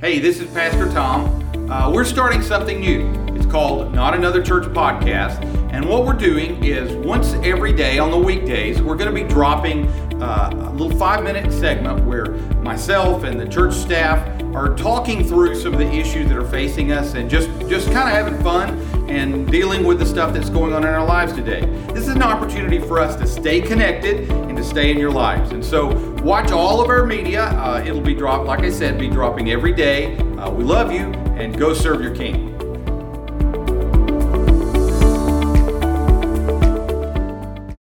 Hey, this is Pastor Tom. Uh, we're starting something new. It's called Not Another Church Podcast. And what we're doing is once every day on the weekdays, we're going to be dropping uh, a little five minute segment where myself and the church staff are talking through some of the issues that are facing us and just, just kind of having fun dealing with the stuff that's going on in our lives today. This is an opportunity for us to stay connected and to stay in your lives. And so watch all of our media. Uh, it'll be dropped, like I said, be dropping every day. Uh, we love you and go serve your king.